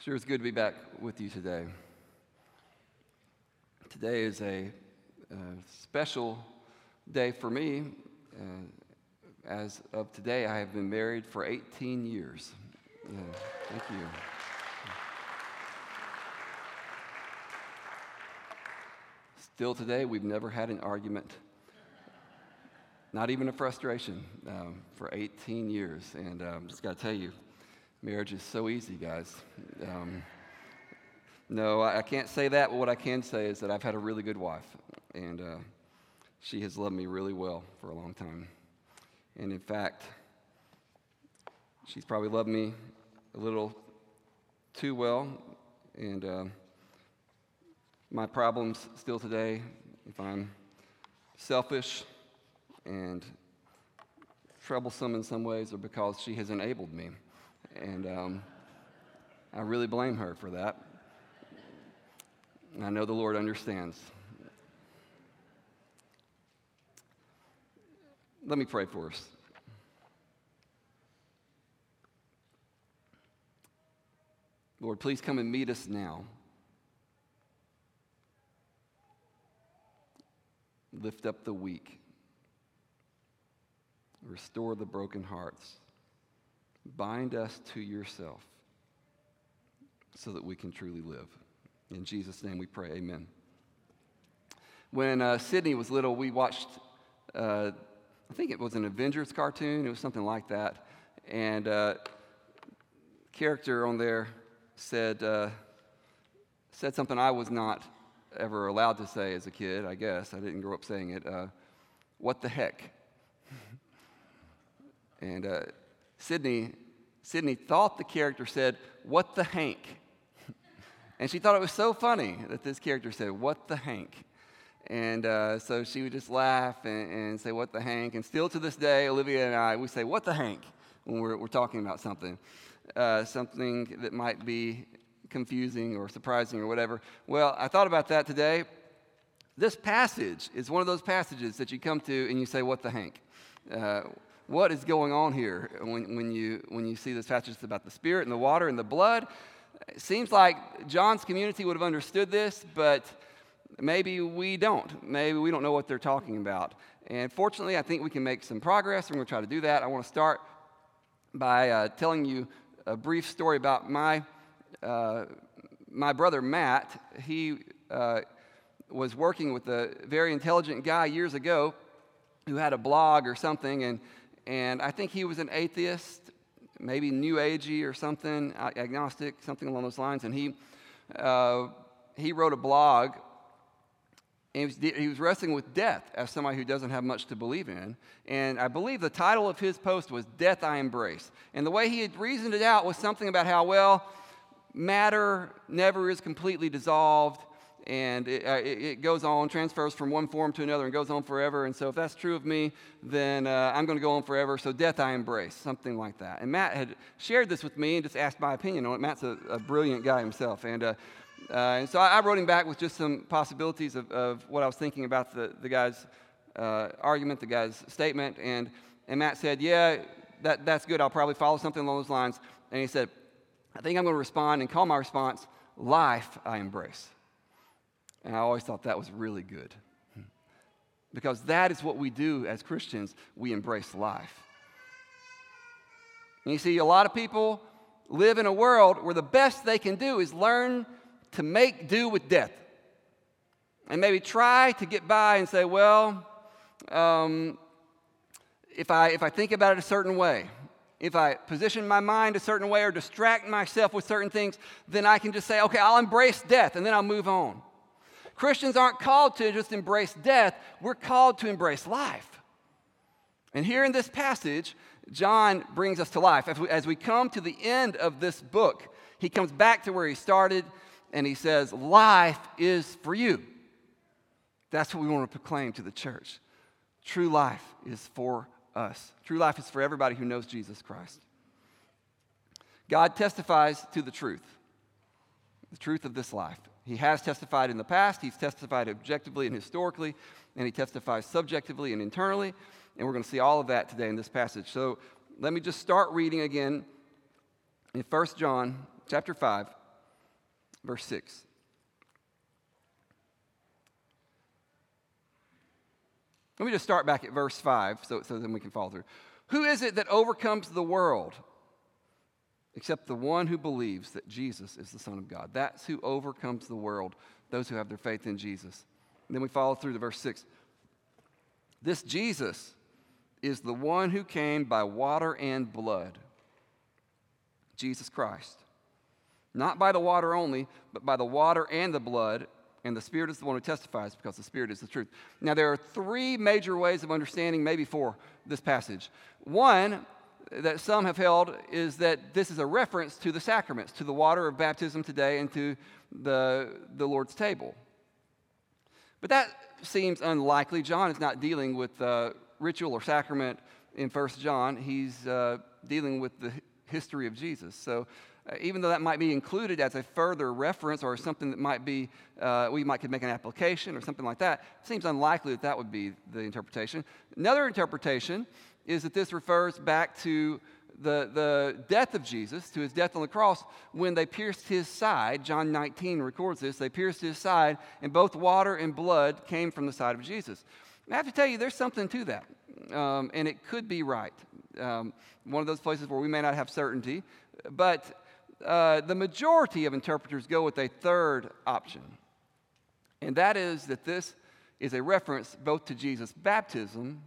Sure, it's good to be back with you today. Today is a, uh, special day for me. Uh, as of today, I have been married for 18 years. Yeah, thank you. Still today, we've never had an argument, not even a frustration, um, for 18 years. And um, just got to tell you, Marriage is so easy, guys. Um, no, I, can't say that, but what I can say is that I've had a really good wife, and uh, she has loved me really well for a long time. And in fact, she's probably loved me a little too well. And uh, my problems still today, if I'm selfish and troublesome in some ways, are because she has enabled me. And um, I really blame her for that. I know the Lord understands. Let me pray for us. Lord, please come and meet us now. Lift up the weak. Restore the broken hearts. Bind us to yourself so that we can truly live. In Jesus' name we pray, amen. When uh, Sydney was little, we watched, uh, I think it was an Avengers cartoon, it was something like that. And uh, character on there said, uh, said something I was not ever allowed to say as a kid, I guess. I didn't grow up saying it. Uh, what the heck? and uh, Sydney, Sydney thought the character said, What the Hank? and she thought it was so funny that this character said, What the Hank? And uh, so she would just laugh and, and, say, What the Hank? And still to this day, Olivia and I, we say, What the Hank? when we're, we're talking about something. Uh, something that might be confusing or surprising or whatever. Well, I thought about that today. This passage is one of those passages that you come to and you say, What the Hank? Uh, what is going on here when, when, you, when you see this passage about the Spirit and the water and the blood. It seems like John's community would have understood this, but maybe we don't. Maybe we don't know what they're talking about. And fortunately, I think we can make some progress. We're going to try to do that. I want to start by uh, telling you a brief story about my, uh, my brother Matt. He uh, was working with a very intelligent guy years ago who had a blog or something, and and I think he was an atheist, maybe New Agey or something, agnostic, something along those lines. And he, uh, he wrote a blog. And he was, he was wrestling with death as somebody who doesn't have much to believe in. And I believe the title of his post was Death I Embrace. And the way he had reasoned it out was something about how, well, matter never is completely dissolved and it, uh, it, it, goes on, transfers from one form to another, and goes on forever. And so, if that's true of me, then uh, I'm going to go on forever. So, death I embrace, something like that. And Matt had shared this with me and just asked my opinion on it. Matt's a, a brilliant guy himself. And, uh, uh, and so, I, I, wrote him back with just some possibilities of, of what I was thinking about the, the guy's uh, argument, the guy's statement. And, and Matt said, Yeah, that, that's good. I'll probably follow something along those lines. And he said, I think I'm going to respond and call my response life I embrace. And I always thought that was really good. Because that is what we do as Christians. We embrace life. And you see, a lot of people live in a world where the best they can do is learn to make do with death. And maybe try to get by and say, well, um, if, I, if I think about it a certain way, if I position my mind a certain way or distract myself with certain things, then I can just say, okay, I'll embrace death and then I'll move on. Christians aren't called to just embrace death, we're called to embrace life. And here in this passage, John brings us to life. As we, as we come to the end of this book, he comes back to where he started and he says, Life is for you. That's what we want to proclaim to the church. True life is for us. True life is for everybody who knows Jesus Christ. God testifies to the truth, the truth of this life. He has testified in the past, he's testified objectively and historically, and he testifies subjectively and internally. And we're going to see all of that today in this passage. So let me just start reading again in 1 John chapter 5, Verse 6. Let me just start back at verse 5 so, so then we can follow through. Who is it that overcomes the world? Except the one who believes that Jesus is the Son of God. That's who overcomes the world, those who have their faith in Jesus. And then we follow through to verse 6. This Jesus is the one who came by water and blood. Jesus Christ. Not by the water only, but by the water and the blood. And the Spirit is the one who testifies because the Spirit is the truth. Now, there are three major ways of understanding, maybe four, this passage. One that some have held is that this is a reference to the sacraments, to the water of baptism today, and to the, the Lord's table. But that seems unlikely. John is not dealing with uh, ritual or sacrament in First John, he's uh, dealing with the history of Jesus. So uh, even though that might be included as a further reference or something that might be, uh, we might could make an application or something like that, seems unlikely that that would be the interpretation. Another interpretation is that this refers back to the, the death of Jesus, to his death on the cross, when they pierced his side. John 19 records this. They pierced his side, and both water and blood came from the side of Jesus. I have to tell you, there's something to that, um, and it could be right. Um, one of those places where we may not have certainty, but uh, the majority of interpreters go with a third option, and that is that this is a reference both to Jesus' baptism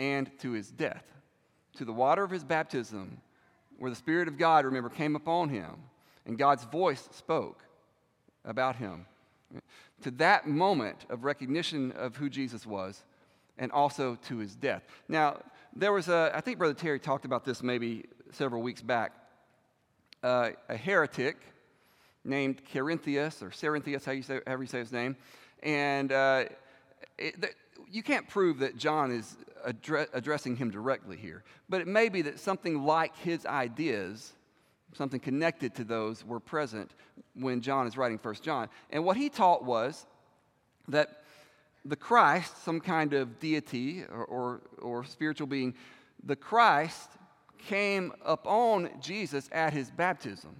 and to his death to the water of his baptism, where the Spirit of God, remember, came upon him, and God's voice spoke about him. To that moment of recognition of who Jesus was, and also to his death. Now, there was a, I think Brother Terry talked about this maybe several weeks back. Uh, a heretic named Cerinthius, or Cerinthius, how you say, however you say his name, and uh, it, you can't prove that John is address, addressing him directly here, but it may be that something like his ideas, something connected to those, were present when John is writing First John. And what he taught was that the Christ, some kind of deity or, or, or spiritual being, the Christ came upon Jesus at his baptism.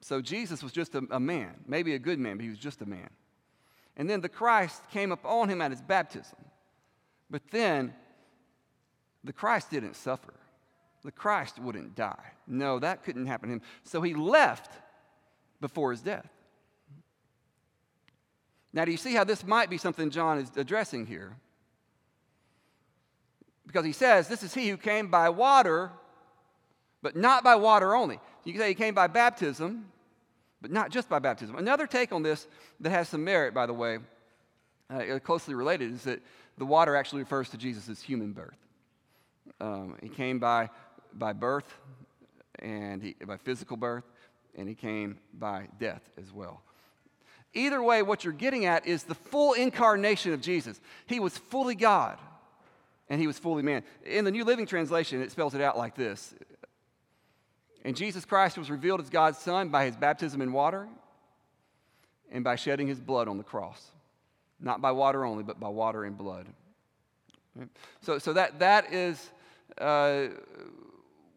So Jesus was just a, a, man, maybe a good man, but he was just a man. And then the Christ came upon him at his baptism. But then the Christ didn't suffer. The Christ wouldn't die. No, that couldn't happen to him. So he left before his death. Now, do you see how this might be something John is addressing here? Because he says, This is he who came by water, but not by water only. You can say he came by baptism, but not just by baptism. Another take on this that has some merit, by the way, uh, closely related, is that the water actually refers to Jesus' human birth. Um, he came by, by birth and he, by physical birth, and he came by death as well. Either way, what you're getting at is the full incarnation of Jesus. He was fully God and he was fully man. In the New Living Translation, it spells it out like this And Jesus Christ was revealed as God's Son by his baptism in water and by shedding his blood on the cross. Not by water only, but by water and blood. So, so that, that is uh,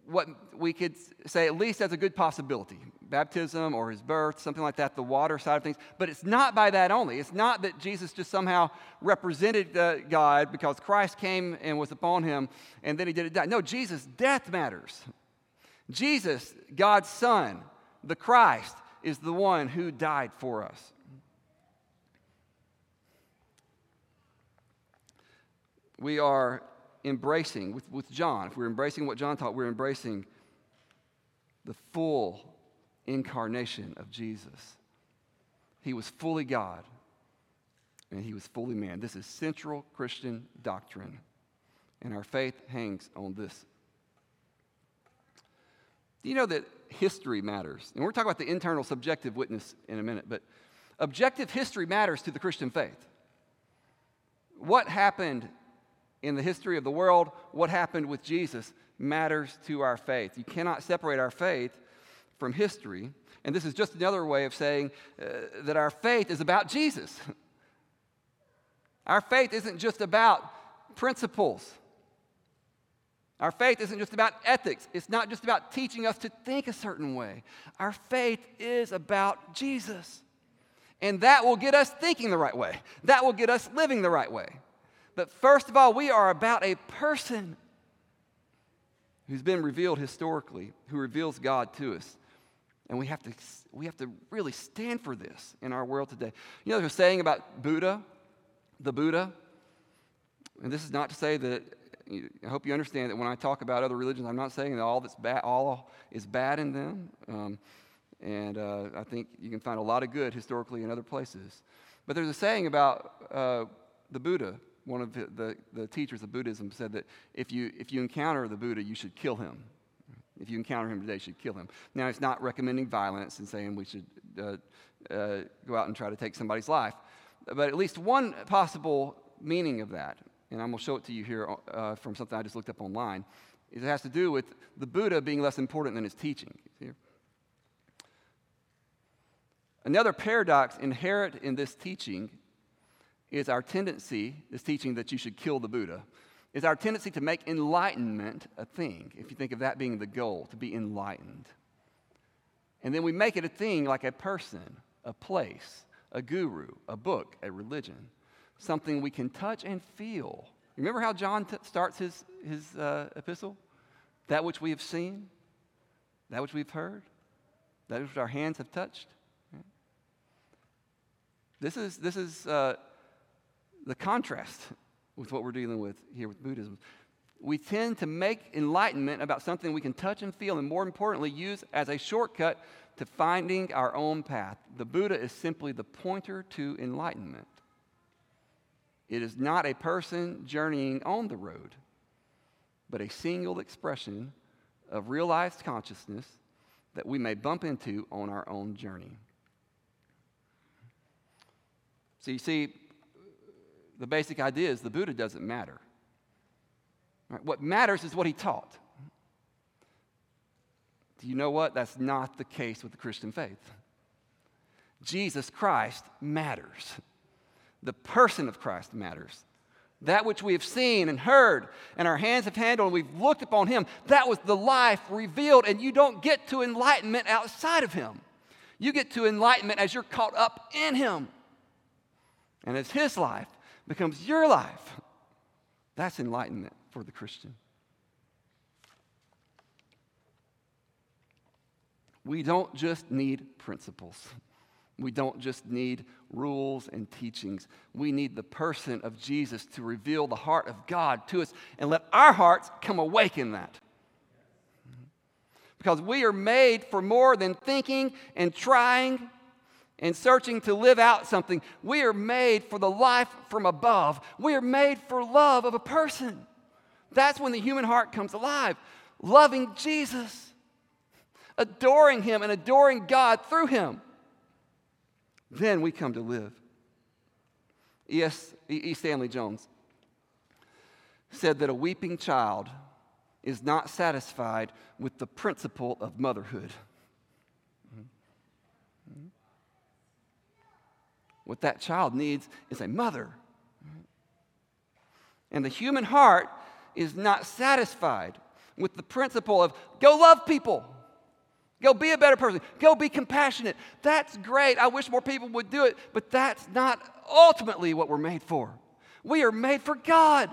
what we could say, at least as a good possibility baptism or his birth, something like that, the water side of things. But it's not by that only. It's not that Jesus just somehow represented uh, God because Christ came and was upon him and then he did it die. No, Jesus' death matters. Jesus, God's Son, the Christ, is the one who died for us. We are embracing, with, with John, if we're embracing what John taught, we're embracing the full incarnation of Jesus. He was fully God and he was fully man. This is central Christian doctrine, and our faith hangs on this. Do you know that history matters? And we're talking about the internal subjective witness in a minute, but objective history matters to the Christian faith. What happened in the history of the world, what happened with Jesus matters to our faith. You cannot separate our faith from history. And this is just another way of saying uh, that our faith is about Jesus. Our faith isn't just about principles. Our faith isn't just about ethics, it's not just about teaching us to think a certain way. Our faith is about Jesus. And that will get us thinking the right way, that will get us living the right way. But first of all, we are about a person who's been revealed historically, who reveals God to us. And we have to, we have to really stand for this in our world today. You know, there's a saying about Buddha, the Buddha. And this is not to say that, I hope you understand that when I talk about other religions, I'm not saying that all that's bad, all is bad in them. Um, and uh, I think you can find a lot of good historically in other places. But there's a saying about uh, the Buddha. One of the, the, the teachers of Buddhism said that if you, if you encounter the Buddha, you should kill him. If you encounter him today, you should kill him. Now, it's not recommending violence and saying we should uh, uh, go out and try to take somebody's life. But at least one possible meaning of that, and I'm going to show it to you here uh, from something I just looked up online, is it has to do with the Buddha being less important than his teaching. Another paradox inherent in this teaching is our tendency, this teaching that you should kill the Buddha, is our tendency to make enlightenment a thing, if you think of that being the goal, to be enlightened. And then we make it a thing like a person, a place, a guru, a book, a religion, something we can touch and feel. Remember how John t- starts his, his uh, epistle? That which we have seen, that which we've heard, that which our hands have touched. This is, this is uh, the contrast with what we're dealing with here with Buddhism. We tend to make enlightenment about something we can touch and feel, and more importantly, use as a shortcut to finding our own path. The Buddha is simply the pointer to enlightenment. It is not a person journeying on the road, but a single expression of realized consciousness that we may bump into on our own journey. So you see, the basic idea is the Buddha doesn't matter. Right? What matters is what he taught. Do you know what? That's not the case with the Christian faith. Jesus Christ matters. The person of Christ matters. That which we have seen and heard and our hands have handled and we've looked upon him, that was the life revealed, and you don't get to enlightenment outside of him. You get to enlightenment as you're caught up in him. And as his life becomes your life. That's enlightenment for the Christian. We don't just need principles. We don't just need rules and teachings. We need the person of Jesus to reveal the heart of God to us and let our hearts come awake in that. Because we are made for more than thinking and trying and searching to live out something. We are made for the life from above. We are made for love of a person. That's when the human heart comes alive. Loving Jesus, adoring Him, and adoring God through Him. Then we come to live. E.S. E. Stanley Jones said that a weeping child is not satisfied with the principle of motherhood. What that child needs is a mother. And the human heart is not satisfied with the principle of go love people, go be a better person, go be compassionate. That's great. I wish more people would do it, but that's not ultimately what we're made for. We are made for God.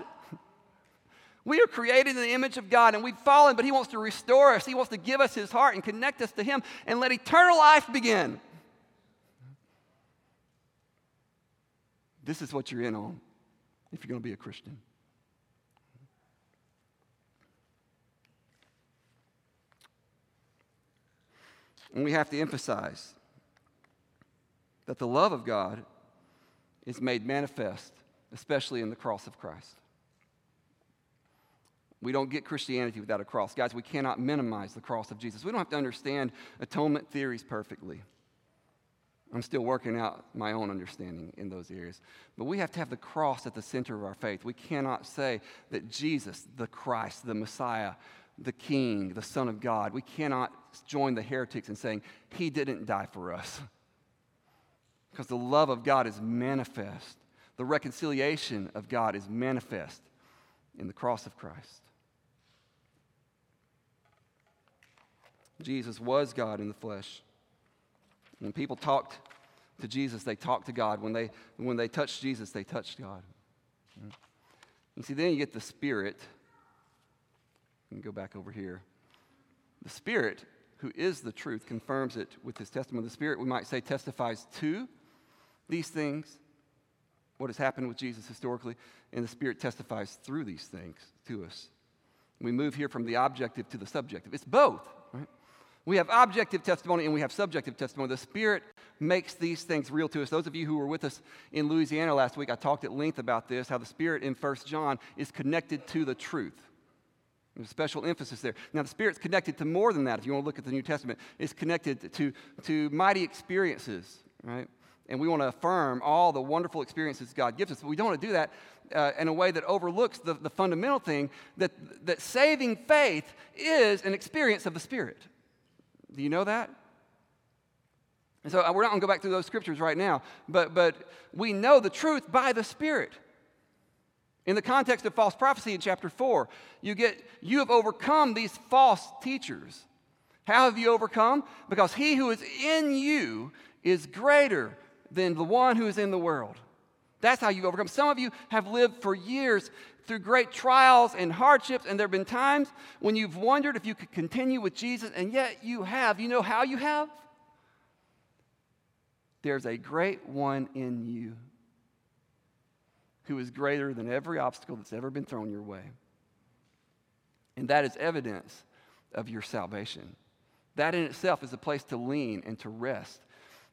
We are created in the image of God and we've fallen, but He wants to restore us. He wants to give us His heart and connect us to Him and let eternal life begin. This is what you're in on if you're going to be a Christian. And we have to emphasize that the love of God is made manifest, especially in the cross of Christ. We don't get Christianity without a cross. Guys, we cannot minimize the cross of Jesus. We don't have to understand atonement theories perfectly. I'm still working out my own understanding in those areas. But we have to have the cross at the center of our faith. We cannot say that Jesus, the Christ, the Messiah, the King, the Son of God, we cannot join the heretics in saying, He didn't die for us. Because the love of God is manifest, the reconciliation of God is manifest in the cross of Christ. Jesus was God in the flesh. When people talked to Jesus, they talked to God. When they, when they touched Jesus, they touched God. You see, then you get the Spirit. And go back over here. The Spirit, who is the truth, confirms it with his testimony. The Spirit, we might say, testifies to these things, what has happened with Jesus historically, and the Spirit testifies through these things to us. We move here from the objective to the subjective. It's both, right? We have objective testimony and we have subjective testimony. The Spirit makes these things real to us. Those of you who were with us in Louisiana last week, I talked at length about this, how the Spirit in 1 John is connected to the truth. There's a special emphasis there. Now, the Spirit's connected to more than that. If you want to look at the New Testament, it's connected to, to mighty experiences, right? And we want to affirm all the wonderful experiences God gives us. But we don't want to do that uh, in a way that overlooks the, the fundamental thing that, that saving faith is an experience of the Spirit. Do you know that? And so uh, we're not going to go back through those scriptures right now, but, but we know the truth by the Spirit. In the context of false prophecy in chapter 4, you get you have overcome these false teachers. How have you overcome? Because he who is in you is greater than the one who is in the world. That's how you've overcome. Some of you have lived for years through great trials and hardships, and there have been times when you've wondered if you could continue with Jesus, and yet you have. You know how you have? There's a great one in you who is greater than every obstacle that's ever been thrown your way. And that is evidence of your salvation. That in itself is a place to lean and to rest.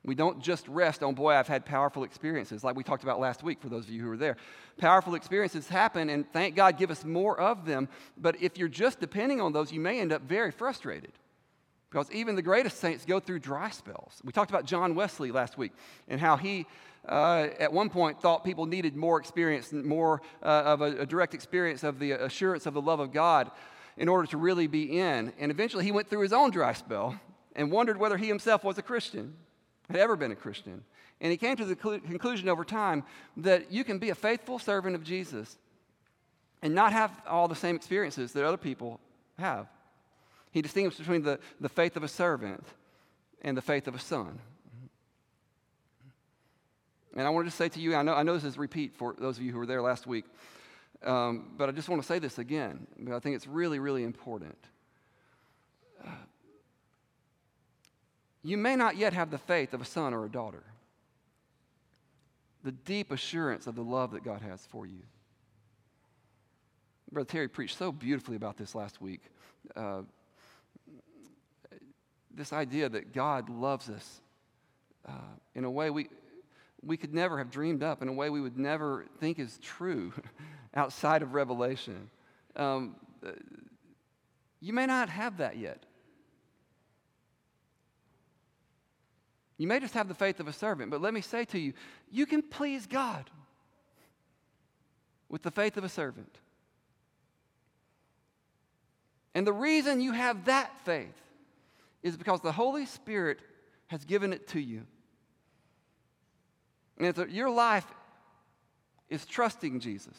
We don't just rest on, boy, I've had powerful experiences, like we talked about last week for those of you who were there. Powerful experiences happen, and thank God, give us more of them. But if you're just depending on those, you may end up very frustrated. Because even the greatest saints go through dry spells. We talked about John Wesley last week and how he uh, at one point thought people needed more experience, more uh, of a, a, direct experience of the assurance of the love of God in order to really be in. And eventually he went through his own dry spell and wondered whether he himself was a Christian, had ever been a Christian. And he came to the cl- conclusion over time that you can be a faithful servant of Jesus and not have all the same experiences that other people have. He distinguished between the, the faith of a servant and the faith of a son. And I wanted to say to you, I know, I know this is repeat for those of you who were there last week, um, but I just want to say this again, I think it's really, really important. You may not yet have the faith of a son or a daughter, the deep assurance of the love that God has for you. Brother Terry preached so beautifully about this last week. Uh, this idea that God loves us uh, in a way we, we could never have dreamed up in a way we would never think is true outside of Revelation. Um, you may not have that yet. You may just have the faith of a servant, but let me say to you, you can please God with the faith of a servant. And the reason you have that faith is because the Holy Spirit has given it to you. And if your life is trusting Jesus,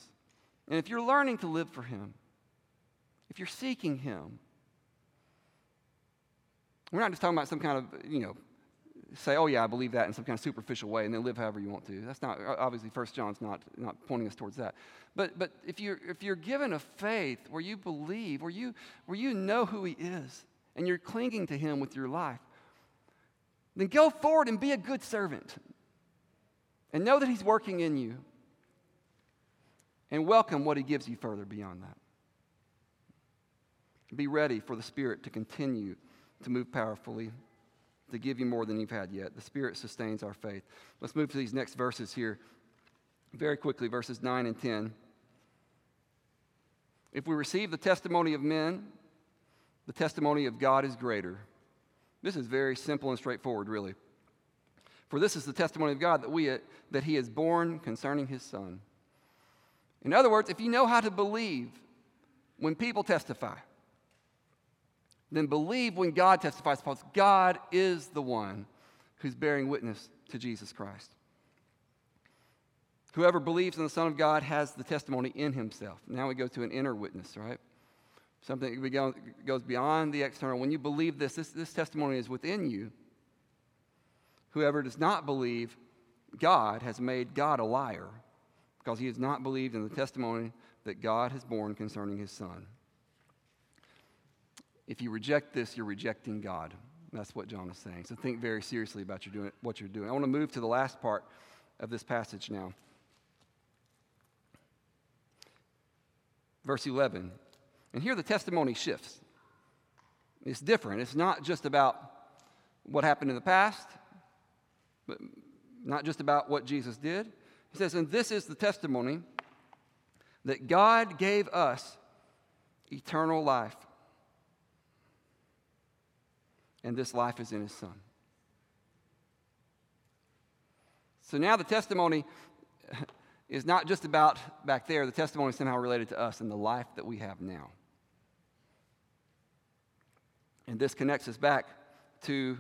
and if you're learning to live for Him, if you're seeking Him, we're not just talking about some kind of, you know, say, oh yeah, I believe that in some kind of superficial way and then live however you want to. That's not, obviously, First John's not, not pointing us towards that. But, but if, you're, if you're given a faith where you believe, where you, where you know who He is, and you're clinging to Him with your life, then go forward and be a good servant. And know that He's working in you. And welcome what He gives you further beyond that. Be ready for the Spirit to continue to move powerfully, to give you more than you've had yet. The Spirit sustains our faith. Let's move to these next verses here very quickly, verses 9 and 10. If we receive the testimony of men, the testimony of God is greater. This is very simple and straightforward, really. For this is the testimony of God that, we, that he is borne concerning his son. In other words, if you know how to believe when people testify, then believe when God testifies, because God is the one who's bearing witness to Jesus Christ. Whoever believes in the Son of God has the testimony in himself. Now we go to an inner witness, right? something that goes beyond the external. When you believe this, this, this testimony is within you. Whoever does not believe God has made God a liar because he has not believed in the testimony that God has borne concerning his Son. If you reject this, you're rejecting God. That's what John is saying. So think very seriously about doing, what you're doing. I want to move to the last part of this passage now. Verse 11. And here the testimony shifts. It's different. It's not just about what happened in the past, but not just about what Jesus did. He says, And this is the testimony that God gave us eternal life. And this life is in His Son. So now the testimony is not just about back there, the testimony is somehow related to us and the life that we have now. And this connects us back to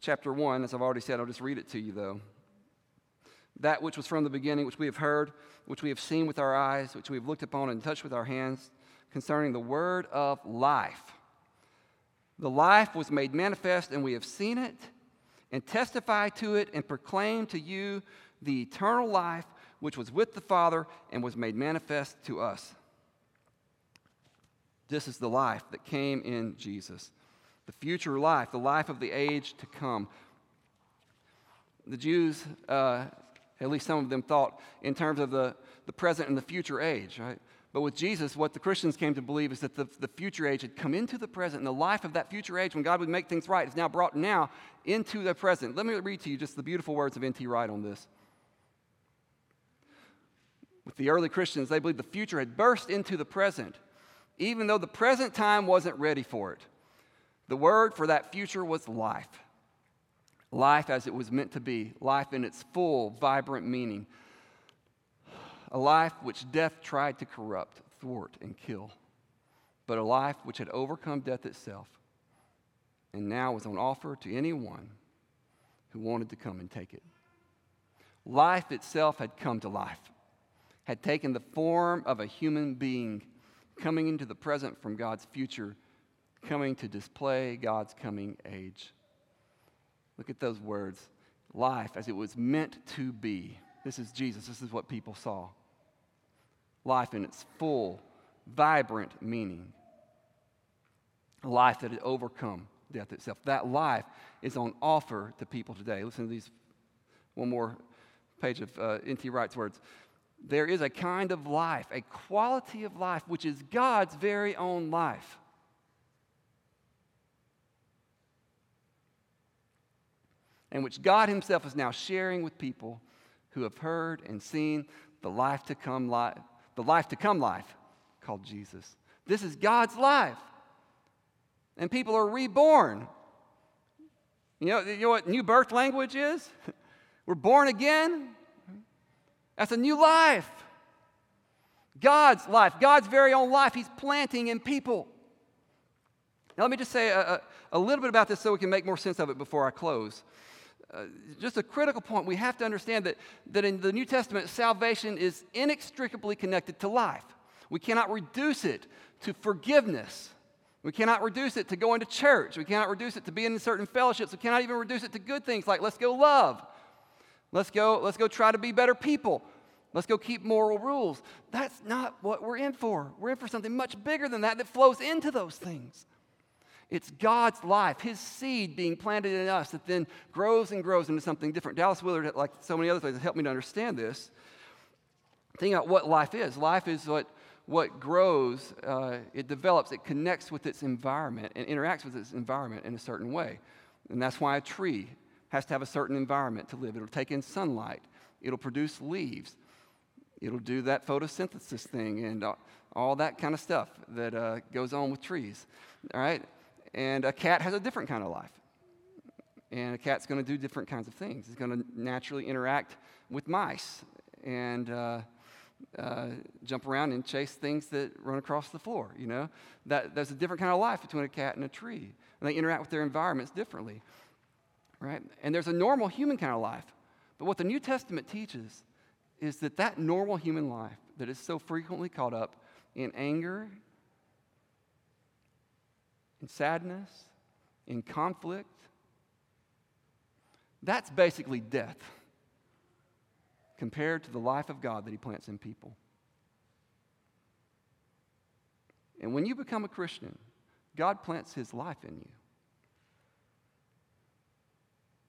chapter 1. As I've already said, I'll just read it to you though. That which was from the beginning, which we have heard, which we have seen with our eyes, which we have looked upon and touched with our hands, concerning the word of life. The life was made manifest, and we have seen it, and testify to it, and proclaim to you the eternal life which was with the Father and was made manifest to us. This is the life that came in Jesus, the future life, the life of the age to come. The Jews, uh, at least some of them, thought in terms of the, the present and the future age, right? But with Jesus, what the Christians came to believe is that the, the future age had come into the present, and the life of that future age, when God would make things right, is now brought now into the present. Let me read to you just the beautiful words of N.T. Wright on this. With the early Christians, they believed the future had burst into the present even though the present time wasn't ready for it. The word for that future was life. Life as it was meant to be, life in its full, vibrant meaning. A life which death tried to corrupt, thwart, and kill, but a life which had overcome death itself and now was on offer to anyone who wanted to come and take it. Life itself had come to life, had taken the form of a human being coming into the present from God's future, coming to display God's coming age. Look at those words life as it was meant to be. This is Jesus. This is what people saw. Life in its full, vibrant meaning. life that had overcome death itself. That life is on offer to people today. Listen to these one more page of uh, N.T. Wright's words there is a kind of life, a quality of life, which is God's very own life. And which God Himself is now sharing with people who have heard and seen the life to come life, the life to come life called Jesus. This is God's life. And people are reborn. You know, you know what new birth language is? We're born again. That's a new life. God's life, God's very own life, He's planting in people. Now, let me just say a, a, a little bit about this so we can make more sense of it before I close. Uh, just a critical point we have to understand that, that in the New Testament, salvation is inextricably connected to life. We cannot reduce it to forgiveness. We cannot reduce it to going to church. We cannot reduce it to being in certain fellowships. We cannot even reduce it to good things like let's go love. Let's go, let's go try to be better people. Let's go keep moral rules. That's not what we're in for. We're in for something much bigger than that that flows into those things. It's God's life, His seed being planted in us that then grows and grows into something different. Dallas Willard, like so many other things, helped me to understand this. Think about what life is. Life is what, what grows, uh, it develops, it connects with its environment and interacts with its environment in a certain way. And that's why a tree has to have a certain environment to live. It'll take in sunlight, it'll produce leaves, it'll do that photosynthesis thing and all that kind of stuff that uh, goes on with trees. All right? And a cat has a different kind of life. And a cat's going to do different kinds of things. It's going to naturally interact with mice and uh, uh, jump around and chase things that run across the floor. You know, that, there's a different kind of life between a cat and a tree, and they interact with their environments differently right? And there's a normal human kind of life. But what the New Testament teaches is that that normal human life that is so frequently caught up in anger in sadness, in conflict. That's basically death compared to the life of God that He plants in people. And when you become a Christian, God plants His life in you.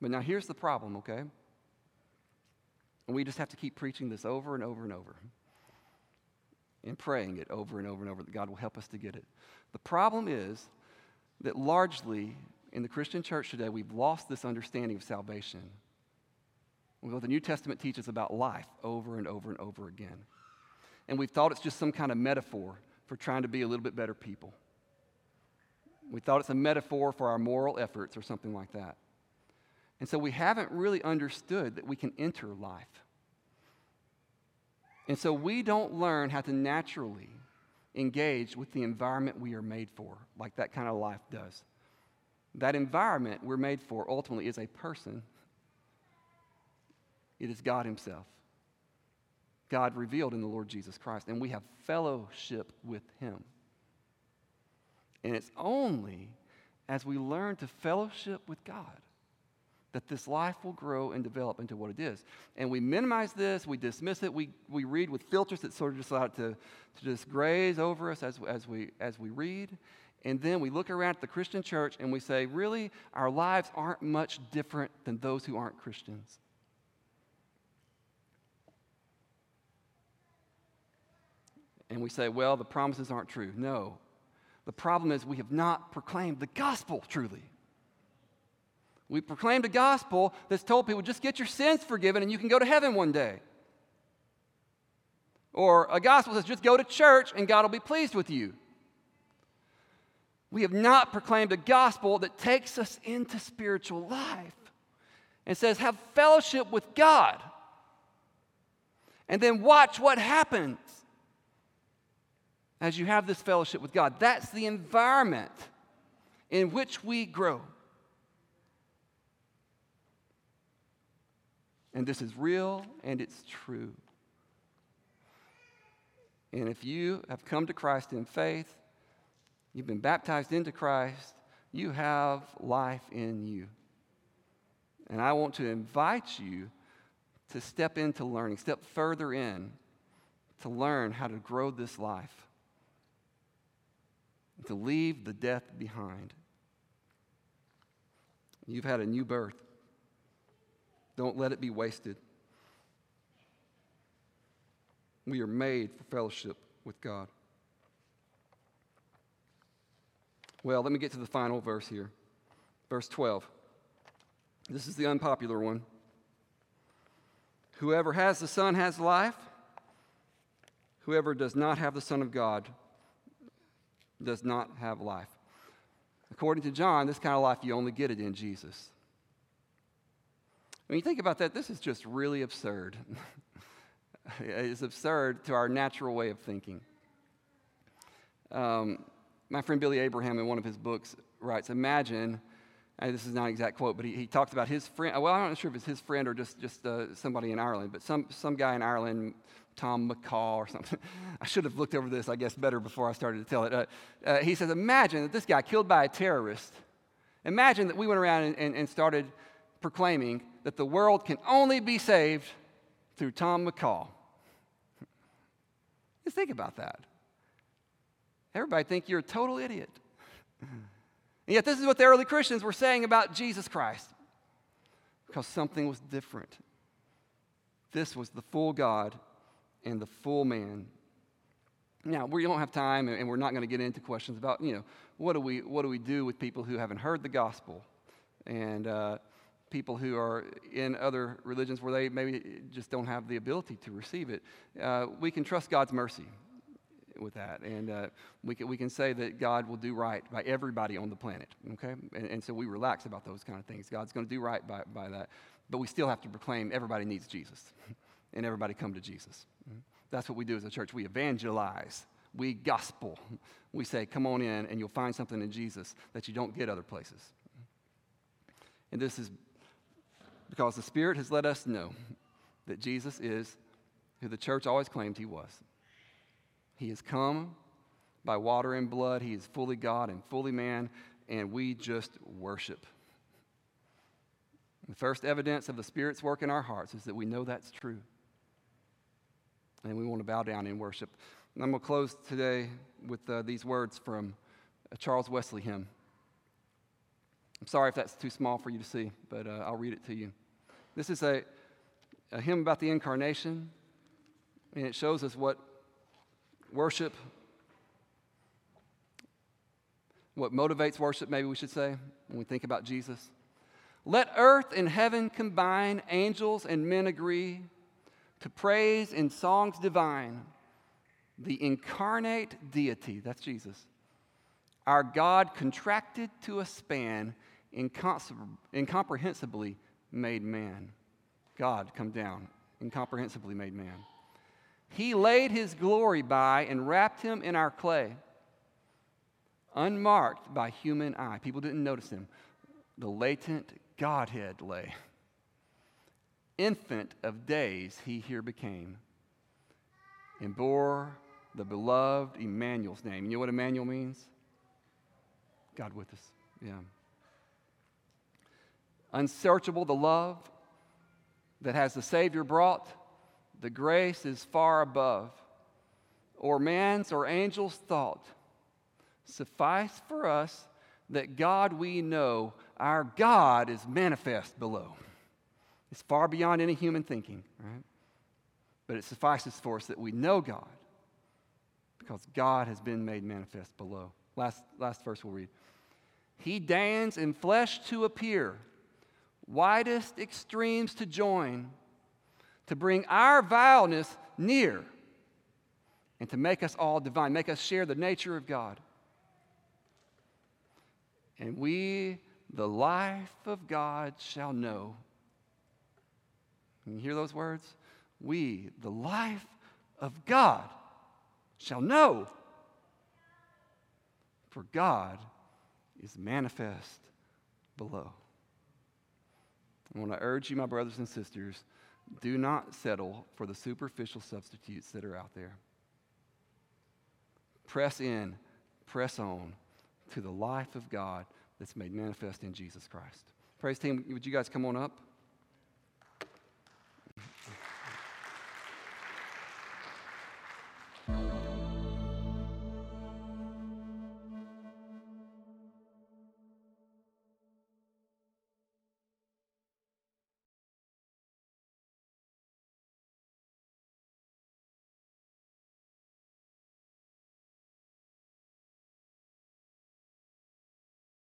But now here's the problem, okay? And we just have to keep preaching this over and over and over and praying it over and over and over that God will help us to get it. The problem is that largely in the Christian church today, we've lost this understanding of salvation. What the New Testament teaches about life over and over and over again. And we've thought it's just some kind of metaphor for trying to be a little bit better people. We thought it's a metaphor for our moral efforts or something like that. And so we haven't really understood that we can enter life. And so we don't learn how to naturally engage with the environment we are made for, like that kind of life does. That environment we're made for ultimately is a person, it is God Himself. God revealed in the Lord Jesus Christ, and we have fellowship with Him. And it's only as we learn to fellowship with God that this life will grow and develop into what it is. And we minimize this, we dismiss it, we, we read with filters that sort of just allow it to, to just graze over us as, as, we, as we read. And then we look around at the Christian church and we say, really, our lives aren't much different than those who aren't Christians. And we say, well, the promises aren't true. No. The problem is we have not proclaimed the gospel truly. We proclaimed a gospel that's told people just get your sins forgiven and you can go to heaven one day. Or a gospel that says just go to church and God will be pleased with you. We have not proclaimed a gospel that takes us into spiritual life and says, have fellowship with God. And then watch what happens as you have this fellowship with God. That's the environment in which we grow. And this is real and it's true. And if you have come to Christ in faith, you've been baptized into Christ, you have life in you. And I want to invite you to step into learning, step further in to learn how to grow this life, to leave the death behind. You've had a new birth. Don't let it be wasted. We are made for fellowship with God. Well, let me get to the final verse here. Verse 12. This is the unpopular one. Whoever has the Son has life. Whoever does not have the Son of God does not have life. According to John, this kind of life, you only get it in Jesus. When you think about that, this is just really absurd. it's absurd to our natural way of thinking. Um, my friend Billy Abraham, in one of his books, writes Imagine, this is not an exact quote, but he, he talks about his friend. Well, I'm not sure if it's his friend or just, just uh, somebody in Ireland, but some, some guy in Ireland, Tom McCall or something. I should have looked over this, I guess, better before I started to tell it. Uh, uh, he says, Imagine that this guy killed by a terrorist. Imagine that we went around and, and, and started proclaiming that the world can only be saved through Tom McCall. Just think about that. Everybody think you're a total idiot. And yet this is what the early Christians were saying about Jesus Christ. Because something was different. This was the full God and the full man. Now, we don't have time, and we're not going to get into questions about, you know, what do we, what do, we do with people who haven't heard the gospel? And, uh, people who are in other religions where they maybe just don't have the ability to receive it. Uh, we can trust God's mercy with that. And uh, we, can, we can say that God will do right by everybody on the planet, okay? And, and so we relax about those kind of things. God's going to do right by, by that. But we still have to proclaim everybody needs Jesus and everybody come to Jesus. That's what we do as a church. We evangelize. We gospel. We say, come on in and you'll find something in Jesus that you don't get other places. And this is because the Spirit has let us know that Jesus is who the church always claimed he was. He has come by water and blood. He is fully God and fully man, and we just worship. The first evidence of the Spirit's work in our hearts is that we know that's true. And we want to bow down in worship. And I'm going to close today with uh, these words from a Charles Wesley hymn. I'm sorry if that's too small for you to see, but uh, I'll read it to you. This is a, a hymn about the incarnation, and it shows us what worship, what motivates worship, maybe we should say, when we think about Jesus. Let earth and heaven combine, angels and men agree to praise in songs divine the incarnate deity, that's Jesus, our God contracted to a span, incomprehensibly made man. God come down, incomprehensibly made man. He laid his glory by and wrapped him in our clay, unmarked by human eye. People didn't notice him. The latent Godhead lay. Infant of days, he here became and bore the beloved Emmanuel's name. You know what Emmanuel means? God with us. Yeah. Unsearchable the love that has the Savior brought, the grace is far above, or man's or angel's thought. Suffice for us that God we know, our God is manifest below. It's far beyond any human thinking, right? But it suffices for us that we know God because God has been made manifest below. Last, last verse we'll read. He deigns in flesh to appear, widest extremes to join, to bring our vileness near, and to make us all divine, make us share the nature of God. And we, the life of God, shall know. Can you hear those words? We, the life of God, shall know. For God is manifest below. I want to urge you, my brothers and sisters, do not settle for the superficial substitutes that are out there. Press in, press on to the life of God that's made manifest in Jesus Christ. Praise team, would you guys come on up?